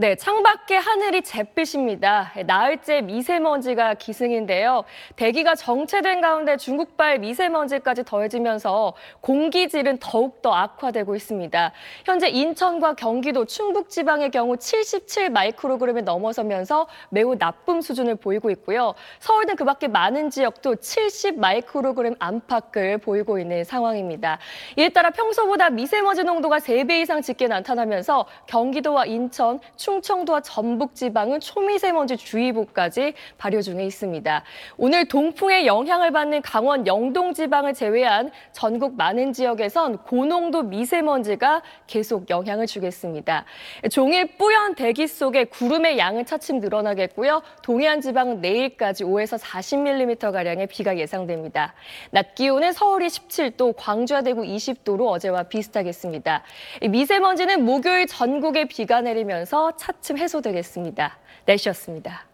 네, 창밖에 하늘이 잿빛입니다. 나흘째 미세먼지가 기승인데요. 대기가 정체된 가운데 중국발 미세먼지까지 더해지면서 공기질은 더욱더 악화되고 있습니다. 현재 인천과 경기도 충북 지방의 경우 77 마이크로그램을 넘어서면서 매우 나쁨 수준을 보이고 있고요. 서울 등 그밖에 많은 지역도 70 마이크로그램 안팎을 보이고 있는 상황입니다. 이에 따라 평소보다 미세먼지 농도가 3배 이상 짙게 나타나면서 경기도와 인천, 충 청도와 전북 지방은 초미세먼지 주의보까지 발효 중에 있습니다. 오늘 동풍의 영향을 받는 강원 영동 지방을 제외한 전국 많은 지역에선 고농도 미세먼지가 계속 영향을 주겠습니다. 종일 뿌연 대기 속에 구름의 양은 차츰 늘어나겠고요. 동해안 지방은 내일까지 5에서 40mm 가량의 비가 예상됩니다. 낮 기온은 서울이 17도, 광주와 대구 20도로 어제와 비슷하겠습니다. 이 미세먼지는 목요일 전국에 비가 내리면서 차츰 해소되겠습니다. 날씨였습니다.